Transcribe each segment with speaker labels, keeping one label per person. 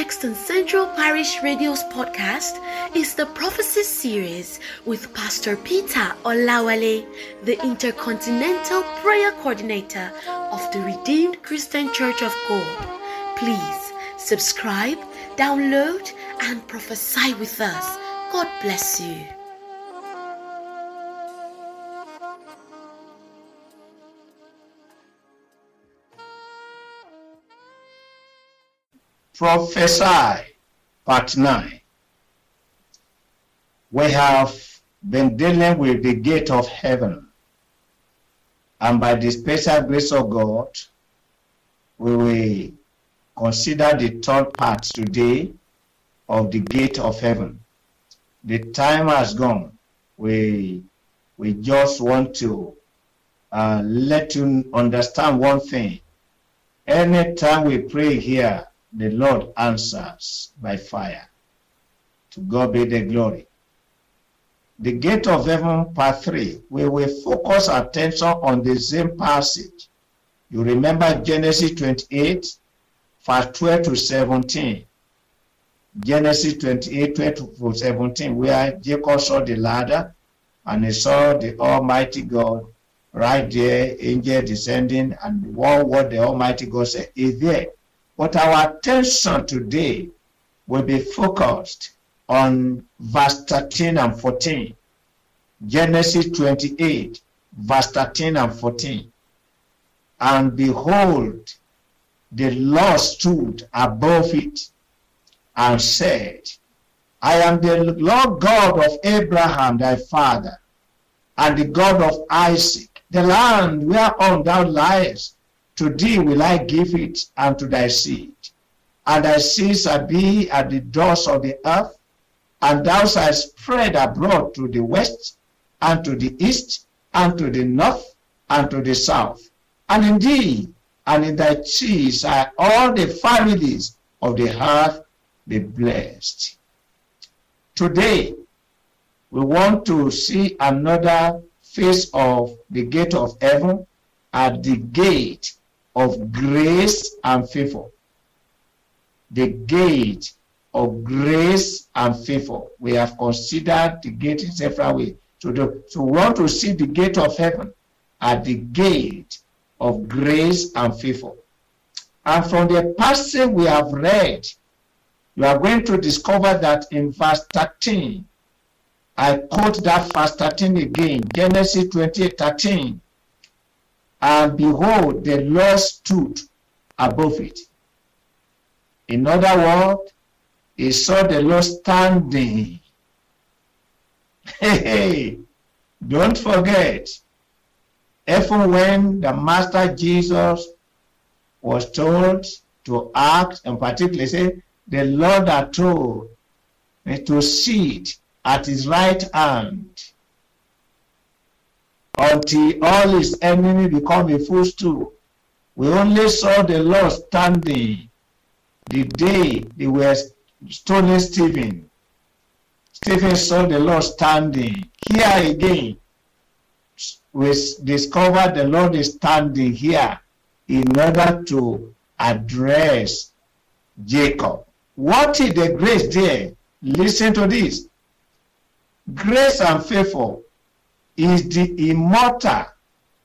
Speaker 1: next on Central Parish Radio's podcast is the Prophecy Series with Pastor Peter Olawale, the Intercontinental Prayer Coordinator of the Redeemed Christian Church of God. Please subscribe, download, and prophesy with us. God bless you.
Speaker 2: Prophesy, part 9. We have been dealing with the gate of heaven, and by the special grace of God, we will consider the third part today of the gate of heaven. The time has gone. We, we just want to uh, let you understand one thing. Anytime we pray here, the Lord answers by fire. To God be the glory. The gate of heaven, part 3, we will focus attention on the same passage. You remember Genesis 28, verse 12 to 17. Genesis 28, 12 to 17, where Jacob saw the ladder and he saw the Almighty God right there, angel descending, and one word the Almighty God said is there. But our attention today will be focused on verse 13 and 14. Genesis 28, verse 13 and 14. And behold, the Lord stood above it and said, I am the Lord God of Abraham thy father, and the God of Isaac. The land whereon thou liest to thee will I give it, and to thy seed. And thy seed shall be at the doors of the earth, and thou shalt spread abroad to the west, and to the east, and to the north, and to the south. And in thee and in thy seed shall all the families of the earth be blessed. Today, we want to see another face of the gate of heaven at the gate of grace and favor. The gate of grace and favor. We have considered the gate in several ways. So, the, so we want to see the gate of heaven at the gate of grace and favor. And from the passage we have read, you are going to discover that in verse 13, I quote that verse 13 again, Genesis 28 13 and behold, the Lord stood above it. In other words, he saw the Lord standing. Hey, don't forget, even when the Master Jesus was told to act, and particularly say, the Lord had told me to sit at his right hand until all his enemy become a footstool. We only saw the Lord standing the day they were stoning Stephen. Stephen saw the Lord standing. Here again, we discover the Lord is standing here in order to address Jacob. What is the grace there? Listen to this. Grace and favor is the immortal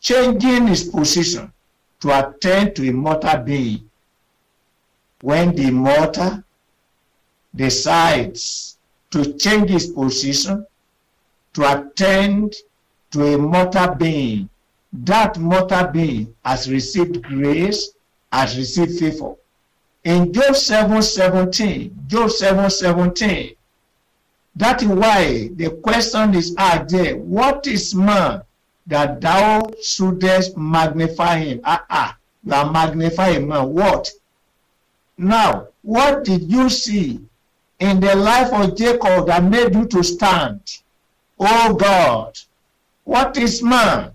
Speaker 2: changing his position to attend to immortal being. When the immortal decides to change his position to attend to a mortal being, that mortal being has received grace, has received favor. In Job 7 17, Job 7 17, that is why the question is asked there, what is man that thou shouldest magnify him? Ah, ah, you are magnifying man. What? Now, what did you see in the life of Jacob that made you to stand? Oh God, what is man?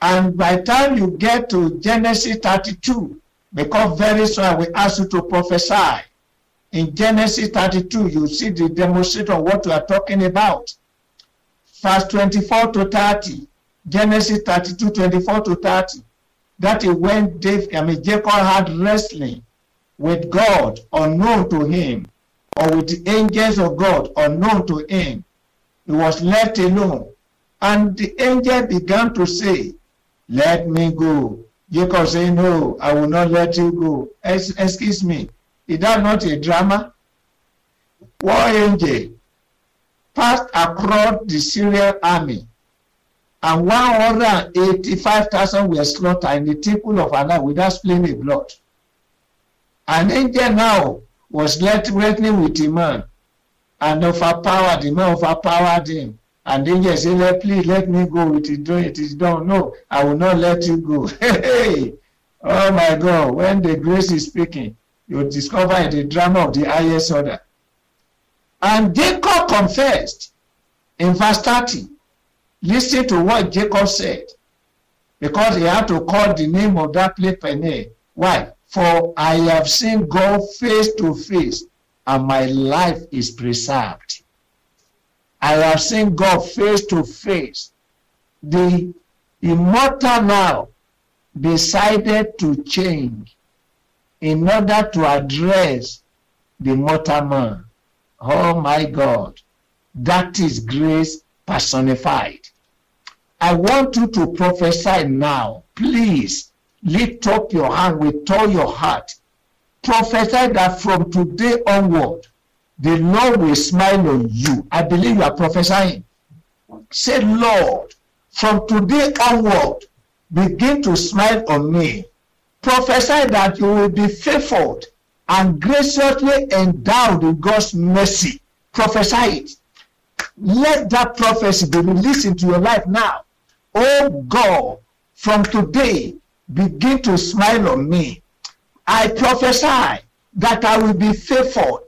Speaker 2: And by time you get to Genesis 32, because very soon I will ask you to prophesy in Genesis 32, you see the demonstration of what we are talking about. Verse 24 to 30, Genesis 32, 24 to 30. That is when Dave, I mean, Jacob had wrestling with God unknown to him, or with the angels of God unknown to him. He was left alone. And the angel began to say, Let me go. Jacob said, No, I will not let you go. Excuse me, is that not a drama? War angel passed across the Syrian army, and 185,000 were slaughtered in the temple of Allah without spilling a blood. An angel now was left wrestling with the man and overpowered the man overpowered him and the angel say let please let me go it is done it is done no i will not let you go hey oh my god when the grace is speaking you discover the drama of the highest order. And jacob confessed. In verse thirty lis ten to what jacob said. Because he had to call the name of that place peniel why? For i have seen god face to face and my life is preserved. I have seen God face to face. The immortal now decided to change in order to address the mortal man. Oh my God, that is grace personified. I want you to prophesy now. Please lift up your hand with all your heart prophesy that from today onward, the Lord will smile on you. I believe you are prophesying. Say, Lord, from today onward, begin to smile on me. Prophesy that you will be faithful and graciously endowed with God's mercy. Prophesy it. Let that prophecy be released into your life now. Oh God, from today, begin to smile on me. I prophesy that I will be favored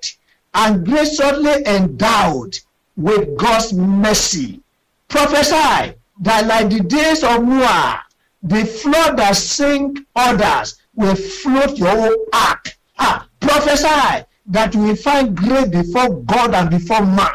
Speaker 2: and graciously endowed with God's mercy. Prophesy that like the days of Noah, the flood that sink others will float your ark. Ah, prophesy that you will find grace before God and before man.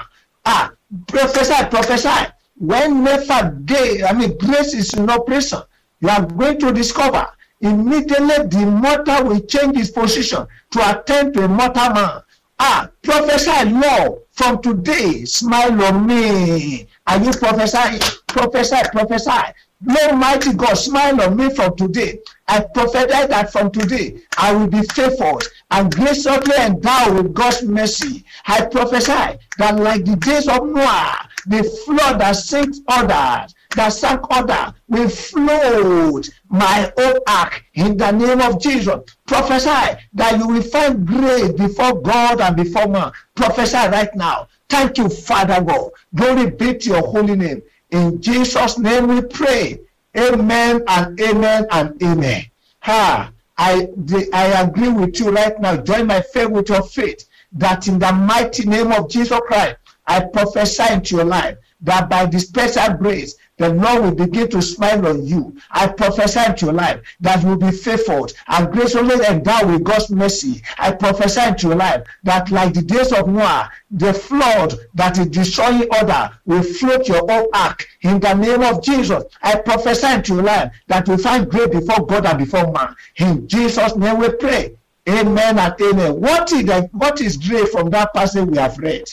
Speaker 2: Ah, prophesy, prophesy. Whenever day, I mean, grace is in operation, you are going to discover immediately the mortal will change his position to attend to a mortal man. Ah, prophesy, Lord, from today, smile on me. Are you prophesying? Prophesy, prophesy. Lord mighty God, smile on me from today. I prophesy that from today I will be faithful and graciously endowed with God's mercy. I prophesy that like the days of Noah, the flood that sinks others, that sank other will float my own ark in the name of Jesus. Prophesy that you will find grace before God and before man. Prophesy right now. Thank you, Father God. Glory be to your holy name. In Jesus' name we pray. Amen and amen and amen. Ha! I, I agree with you right now. Join my faith with your faith that in the mighty name of Jesus Christ, I prophesy into your life that by the special grace, the Lord will begin to smile on you. I prophesy into your life that you will be faithful and graciously endowed with God's mercy. I prophesy into your life that, like the days of Noah, the flood that is destroying order will float your own ark in the name of Jesus. I prophesy into your life that you find grace before God and before man. In Jesus' name we pray. Amen and amen. What is the, what is great from that passage we have read?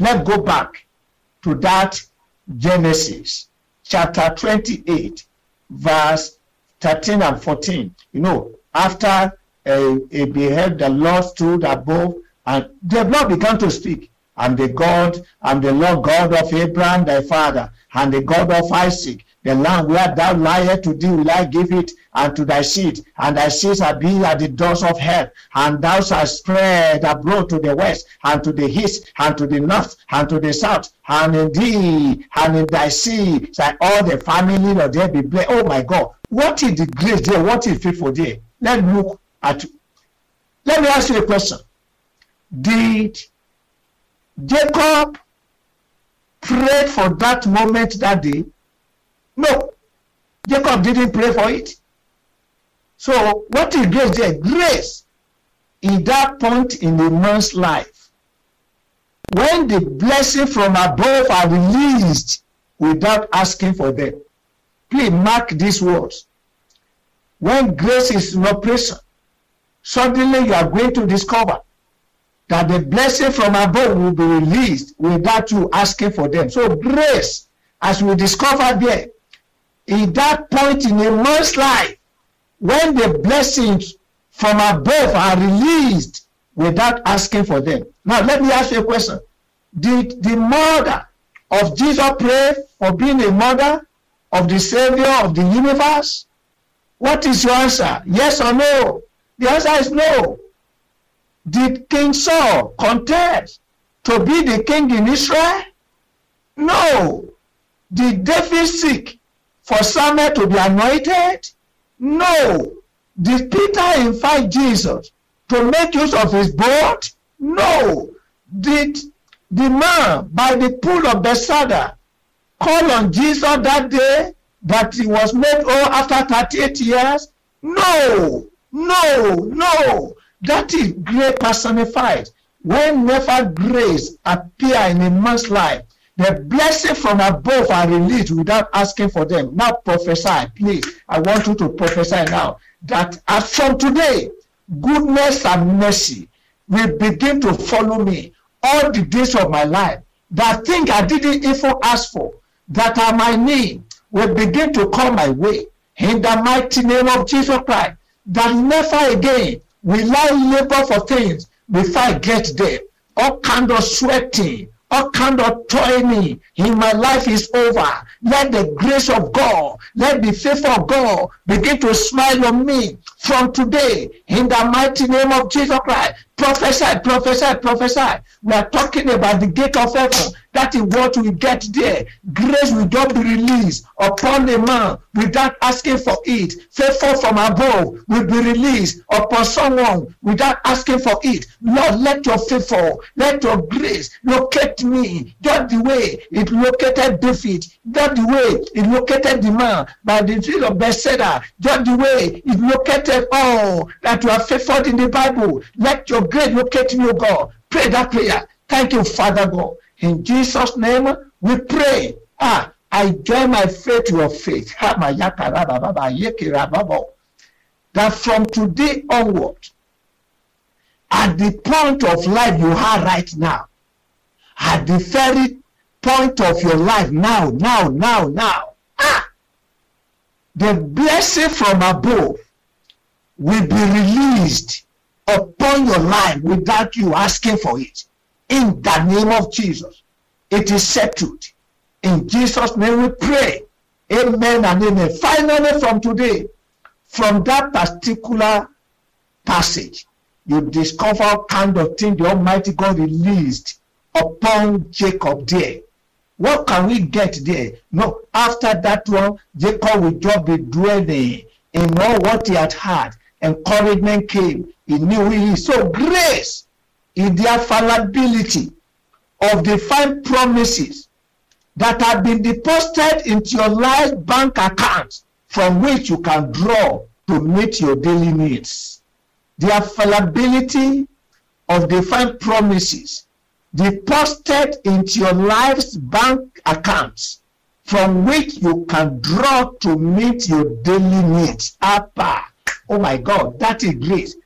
Speaker 2: Let's go back to that Genesis chapter 28, verse 13 and 14. You know, after uh, he beheld the Lord stood above, and the Lord began to speak. I'm the God, I'm the Lord God of Abraham thy father, and the God of Isaac. The land where thou liest to thee will I give it, and to thy seed, and thy seed shall be at the doors of hell, and thou shalt spread abroad to the west, and to the east, and to the north, and to the south, and in thee, and in thy seed shall all the family of there be blessed. Oh my God, what is the grace there? What is faithful there? Let's look at. Let me ask you a question. Did Jacob pray for that moment that day? Jacob didn't pray for it. So, what is grace there? Grace is that point in a man's life when the blessing from above are released without asking for them. Please mark these words. When grace is in operation, suddenly you are going to discover that the blessing from above will be released without you asking for them. So grace, as we discover there, in that point in a man's life, when the blessings from above are released without asking for them. Now, let me ask you a question. Did the mother of Jesus pray for being a mother of the Savior of the universe? What is your answer? Yes or no? The answer is no. Did King Saul contest to be the king in Israel? No. Did David seek for Samuel to be anointed? No. Did Peter invite Jesus to make use of his boat? No. Did the man by the pool of Bethesda call on Jesus that day that he was made old after 38 years? No. No. No. That is grace personified. Whenever grace appear in a man's life, the blessing from above are released without asking for them. Now prophesy, please. I want you to prophesy now that as from today, goodness and mercy will begin to follow me all the days of my life. That thing I didn't even ask for, that are my need, will begin to come my way. In the mighty name of Jesus Christ, that never again will I labor for things before I get there. All kind of sweating, all kind of toiling in my life is over. Let the grace of God, let the favor of God begin to smile on me from today in the mighty name of Jesus Christ. Prophesy, prophesy, prophesy. We are talking about the gate of heaven. That is what we get there. Grace will just be released upon a man without asking for it. Favor from above will be released upon someone without asking for it. Lord, let your favor, let your grace locate me just the way it located David, just the way it located the man by the tree of Bethesda, just the way it located all that you have favored in the Bible. Let your grace locate me, O God. Pray that prayer. Thank you, Father God. In Jesus' name, we pray. Ah, I join my faith to your faith. That from today onward, at the point of life you are right now, at the very point of your life now, now, now, now, ah, the blessing from above will be released upon your life without you asking for it. In the name of Jesus, it is settled. In Jesus' name we pray. Amen and amen. Finally, from today, from that particular passage, you discover kind of thing the Almighty God released upon Jacob there. What can we get there? No, after that one, Jacob will just be dwelling in all what he had had. Encouragement came. He knew he. So grace is the fallibility of divine promises that have been deposited into your life bank account from which you can draw to meet your daily needs. The fallibility of divine promises deposited into your life's bank accounts from which you can draw to meet your daily needs. Abba. Oh my God, that is grace.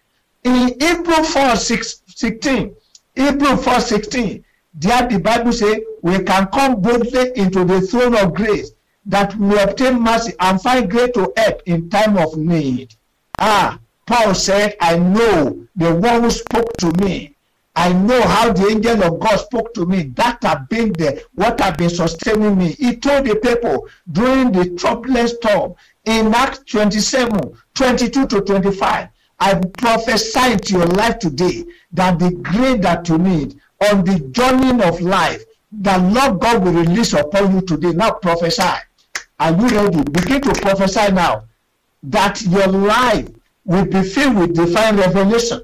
Speaker 2: In Hebrew 4 6, 16, Hebrew 4 16, there the Bible says we can come boldly into the throne of grace that we obtain mercy and find grace to help in time of need. Ah, Paul said, I know the one who spoke to me. I know how the angel of God spoke to me. That have been the what have been sustaining me. He told the people during the troublous storm in Acts 27, 22 to 25. I prophesy to your life today that the grace that you need on the journey of life, the Lord God will release upon you today. Now prophesy. Are you ready? Begin to prophesy now that your life will be filled with divine revelation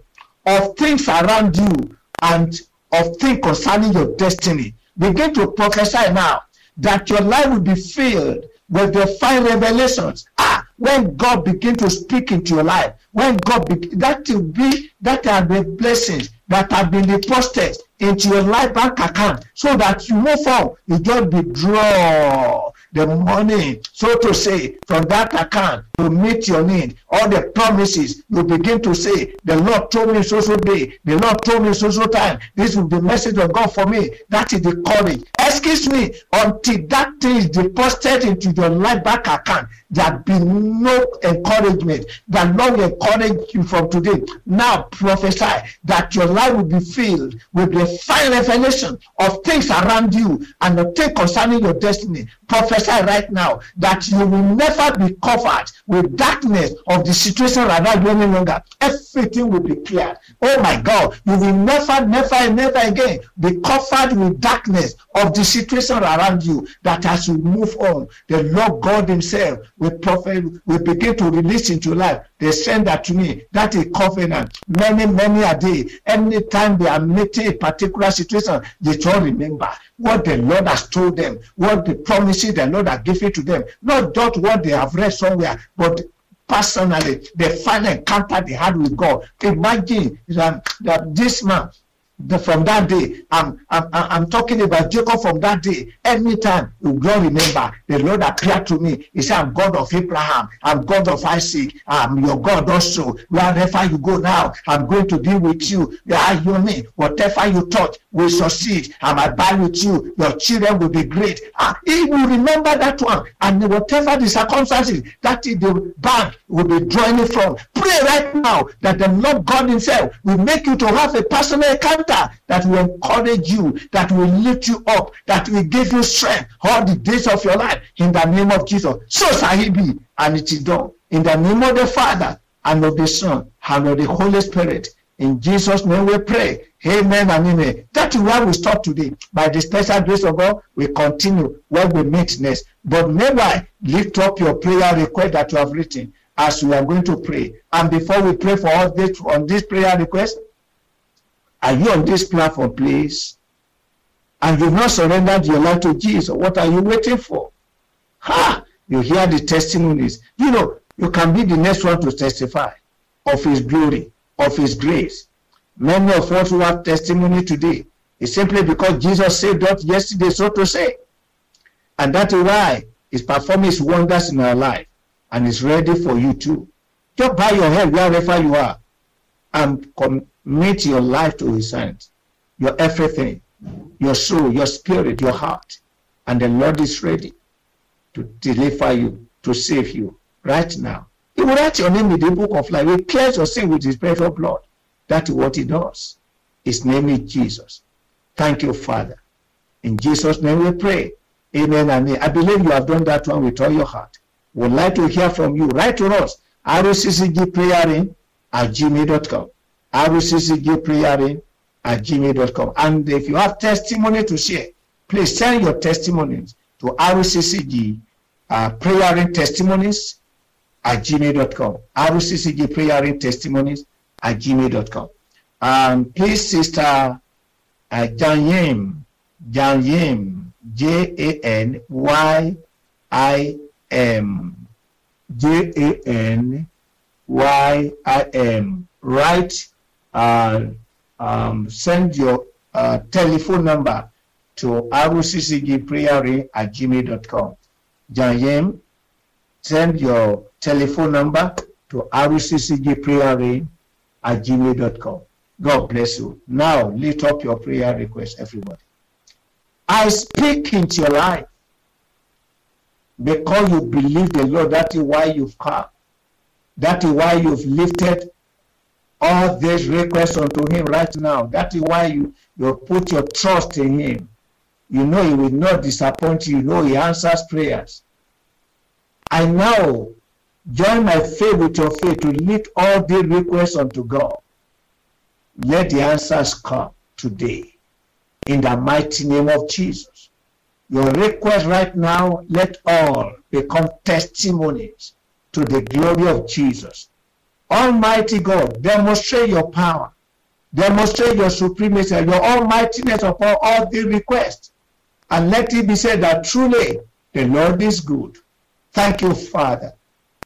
Speaker 2: of things around you and of things concerning your destiny. Begin to prophesy now that your life will be filled with divine revelations. When God begin to speak into your life, when God be, that will be that are the blessings that have been deposited into your life ah, bank account so that you move on. You just withdraw the money, so to say, from that account to meet your need. All the promises you begin to say, the Lord told me so so day, the Lord told me so so time. This will be message of God for me. That is the courage. Excuse me, until that thing is deposited into your life ah, bank account, there be no encouragement. The Lord will encourage you from today. Now prophesy that your life will be filled with the fine revelation of things around you and the things concerning your destiny. Prophesy right now that you will never be covered with darkness of the situation around you any longer. Everything will be clear. Oh my God, you will never, never, never again be covered with darkness of the situation around you. That as you move on, the Lord God Himself will prophet will begin to release into life. They send that to me. That is covenant. Many, many a day. Anytime they are meeting a particular situation, they all remember what the Lord has told them, what the promises the Lord has given to them, not just what they have read somewhere, but personally, the final encounter they had with God. Imagine that, that this man the, from that day, I'm, I'm, I'm talking about Jacob from that day. Anytime you God remember, the Lord appeared to me. He said, I'm God of Abraham, I'm God of Isaac, I'm your God also. Wherever you go now, I'm going to be with you. Yeah, you me, whatever you touch will succeed. I'm abide with you. Your children will be great. Ah, he will remember that one. And whatever the circumstances, that the bank will be drawing from. Pray right now that the Lord God Himself will make you to have a personal encounter that will encourage you, that will lift you up, that will give you strength all the days of your life in the name of Jesus. So shall he be, and it is done. In the name of the Father, and of the Son, and of the Holy Spirit. In Jesus' name we pray. Amen and amen. That is where we stop today. By the special grace of God, we continue where we meet next. But never lift up your prayer request that you have written as we are going to pray. And before we pray for all this on this prayer request, are you on this platform, please? And you've not surrendered your life to Jesus. What are you waiting for? Ha! You hear the testimonies. You know, you can be the next one to testify of his glory, of his grace. Many of us who have testimony today is simply because Jesus saved us yesterday, so to say. And that is why he's performing his wonders in our life and is ready for you too. Just bow your head wherever you are and commit your life to his hands, your everything, your soul, your spirit, your heart. And the Lord is ready to deliver you, to save you right now. He will write your name in the book of life. He clears your sin with his precious blood. That is what he does. His name is Jesus. Thank you, Father. In Jesus' name we pray. Amen and amen. I believe you have done that one with all your heart. Would like to hear from you. Write to us. Praying at gmail.com. RCCG praying at gmail.com. And if you have testimony to share, please send your testimonies to RCCG uh, praying testimonies at gmail.com. RCCG praying testimonies at gmail.com. And please, Sister uh, Janyim, Janyim, J A N Y I M, J A N Y I M. Write, uh, um, send your uh, telephone number to ruccgprayer at gmail.com. Janyim, send your telephone number to ruccgprayer at gmail.com. God bless you. Now, lift up your prayer request, everybody. I speak into your life because you believe the Lord. That is why you've come. That is why you've lifted all these requests unto Him right now. That is why you, you put your trust in Him. You know He will not disappoint you. You know He answers prayers. I now join my faith with your faith to lift all these requests unto God. Let the answers come today in the mighty name of Jesus. Your request right now, let all become testimonies to the glory of Jesus. Almighty God, demonstrate your power, demonstrate your supremacy, your almightiness upon all the requests, and let it be said that truly the Lord is good. Thank you, Father.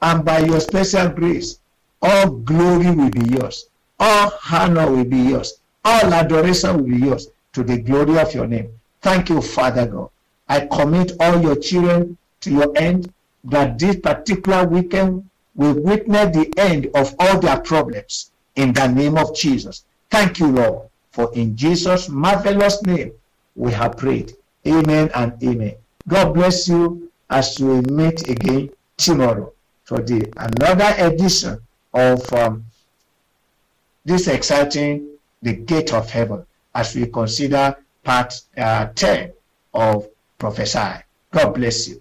Speaker 2: And by your special grace, all glory will be yours, all honor will be yours, all adoration will be yours. to the glory of your name. Thank you, Father God. I commit all your children to your end that this particular weekend will witness the end of all their problems in the name of Jesus. Thank you, Lord, for in Jesus' marvelous name we have prayed. Amen and amen. God bless you as we meet again tomorrow for the another edition of um, this exciting the gate of heaven as we consider part uh, 10 of prophesy. God bless you.